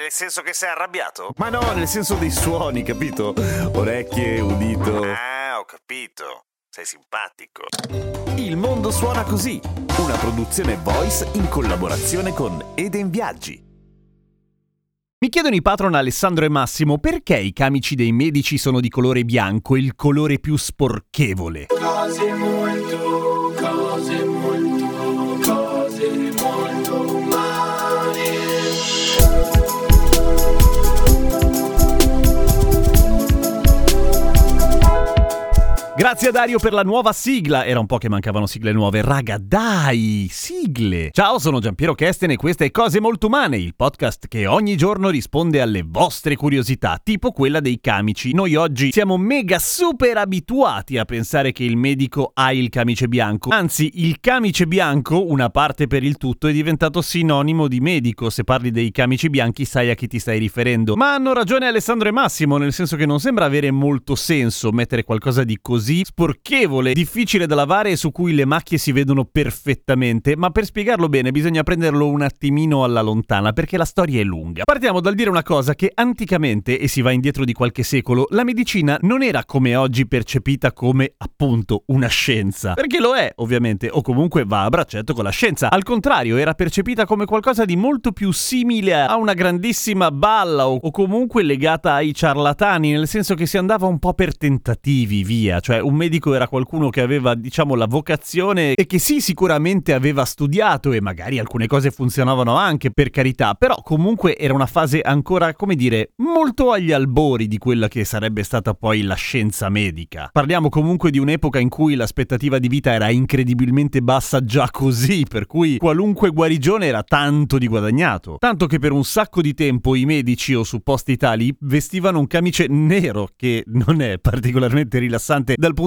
Nel senso che sei arrabbiato? Ma no, nel senso dei suoni, capito? Orecchie, udito. Ah, ho capito. Sei simpatico. Il mondo suona così, una produzione voice in collaborazione con Eden Viaggi. Mi chiedono i patron Alessandro e Massimo perché i camici dei medici sono di colore bianco, il colore più sporchevole. Cose molto, Grazie a Dario per la nuova sigla. Era un po' che mancavano sigle nuove. Raga, dai, sigle. Ciao, sono Giampiero Kesten e questa è Cose Molto Umane, il podcast che ogni giorno risponde alle vostre curiosità, tipo quella dei camici. Noi oggi siamo mega super abituati a pensare che il medico ha il camice bianco. Anzi, il camice bianco, una parte per il tutto, è diventato sinonimo di medico. Se parli dei camici bianchi sai a chi ti stai riferendo. Ma hanno ragione Alessandro e Massimo, nel senso che non sembra avere molto senso mettere qualcosa di così sporchevole, difficile da lavare e su cui le macchie si vedono perfettamente, ma per spiegarlo bene bisogna prenderlo un attimino alla lontana perché la storia è lunga. Partiamo dal dire una cosa che anticamente, e si va indietro di qualche secolo, la medicina non era come oggi percepita come appunto una scienza, perché lo è ovviamente, o comunque va a braccetto con la scienza. Al contrario, era percepita come qualcosa di molto più simile a una grandissima balla o, o comunque legata ai ciarlatani, nel senso che si andava un po' per tentativi, via, cioè un medico era qualcuno che aveva, diciamo, la vocazione e che sì, sicuramente aveva studiato e magari alcune cose funzionavano anche, per carità, però comunque era una fase ancora, come dire, molto agli albori di quella che sarebbe stata poi la scienza medica. Parliamo comunque di un'epoca in cui l'aspettativa di vita era incredibilmente bassa già così, per cui qualunque guarigione era tanto di guadagnato. Tanto che per un sacco di tempo i medici o supposti tali vestivano un camice nero, che non è particolarmente rilassante dal punto di vista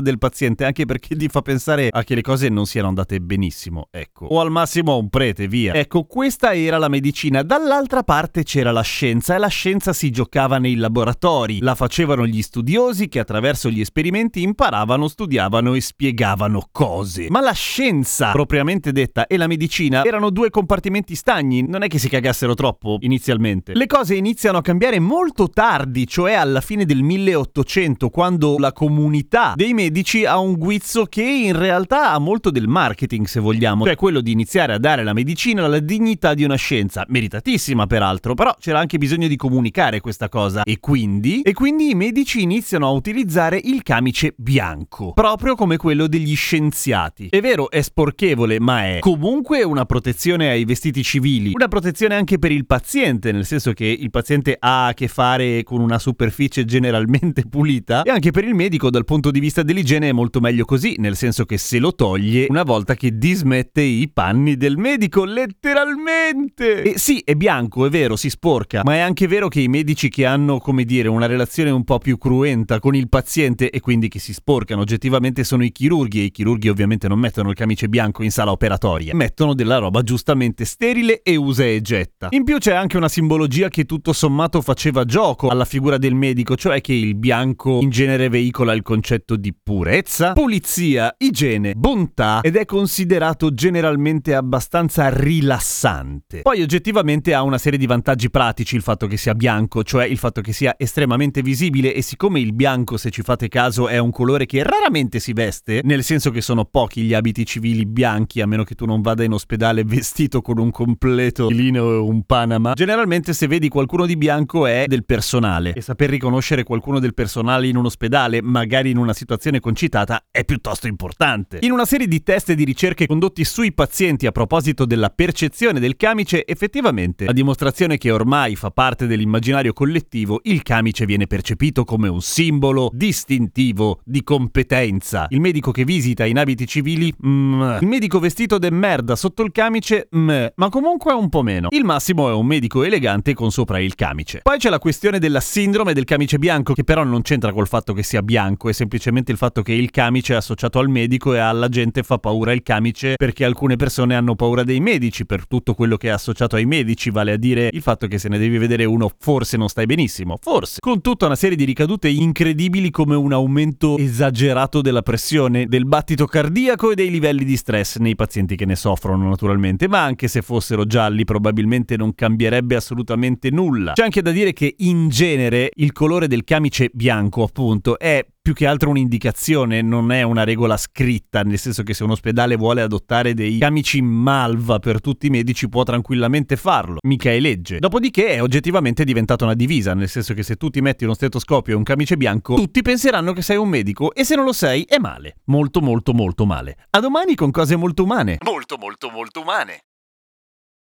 del paziente, anche perché ti fa pensare a che le cose non siano andate benissimo, ecco. O al massimo a un prete, via. Ecco, questa era la medicina. Dall'altra parte c'era la scienza e la scienza si giocava nei laboratori. La facevano gli studiosi che attraverso gli esperimenti imparavano, studiavano e spiegavano cose. Ma la scienza, propriamente detta, e la medicina erano due compartimenti stagni, non è che si cagassero troppo inizialmente. Le cose iniziano a cambiare molto tardi, cioè alla fine del 1800, quando la comunità dei medici ha un guizzo che in realtà ha molto del marketing, se vogliamo, cioè quello di iniziare a dare alla medicina la dignità di una scienza, meritatissima peraltro, però c'era anche bisogno di comunicare questa cosa. E quindi? E quindi i medici iniziano a utilizzare il camice bianco, proprio come quello degli scienziati. È vero, è sporchevole, ma è comunque una protezione ai vestiti civili, una protezione anche per il paziente, nel senso che il paziente ha a che fare con una superficie generalmente pulita e anche per il medico dal punto di vista dell'igiene è molto meglio così, nel senso che se lo toglie una volta che dismette i panni del medico, letteralmente. E sì, è bianco, è vero, si sporca, ma è anche vero che i medici che hanno, come dire, una relazione un po' più cruenta con il paziente e quindi che si sporcano oggettivamente sono i chirurghi e i chirurghi ovviamente non mettono il camice bianco in sala operatoria, mettono della roba giustamente sterile e usa e getta. In più c'è anche una simbologia che tutto sommato faceva gioco alla figura del medico, cioè che il bianco in genere veicola il concetto di purezza, pulizia, igiene, bontà ed è considerato generalmente abbastanza rilassante. Poi oggettivamente ha una serie di vantaggi pratici il fatto che sia bianco, cioè il fatto che sia estremamente visibile e siccome il bianco, se ci fate caso, è un colore che raramente si veste, nel senso che sono pochi gli abiti civili bianchi, a meno che tu non vada in ospedale vestito con un completo lineo e un panama, generalmente se vedi qualcuno di bianco è del personale e saper riconoscere qualcuno del personale in un ospedale, magari in una situazione concitata è piuttosto importante. In una serie di test e di ricerche condotti sui pazienti a proposito della percezione del camice, effettivamente la dimostrazione che ormai fa parte dell'immaginario collettivo, il camice viene percepito come un simbolo distintivo di competenza. Il medico che visita in abiti civili, mm, il medico vestito de merda sotto il camice, mm, ma comunque un po' meno. Il massimo è un medico elegante con sopra il camice. Poi c'è la questione della sindrome del camice bianco, che però non c'entra col fatto che sia bianco, è semplicemente il fatto che il camice è associato al medico e alla gente fa paura. Il camice perché alcune persone hanno paura dei medici per tutto quello che è associato ai medici, vale a dire il fatto che se ne devi vedere uno forse non stai benissimo, forse, con tutta una serie di ricadute incredibili come un aumento esagerato della pressione, del battito cardiaco e dei livelli di stress nei pazienti che ne soffrono naturalmente, ma anche se fossero gialli probabilmente non cambierebbe assolutamente nulla. C'è anche da dire che in genere il colore del camice bianco appunto è più che altro un'indicazione, non è una regola scritta, nel senso che se un ospedale vuole adottare dei camici malva per tutti i medici può tranquillamente farlo, mica è legge. Dopodiché è oggettivamente diventata una divisa, nel senso che se tu ti metti uno stetoscopio e un camice bianco, tutti penseranno che sei un medico e se non lo sei è male, molto molto molto male. A domani con cose molto umane. Molto molto molto umane.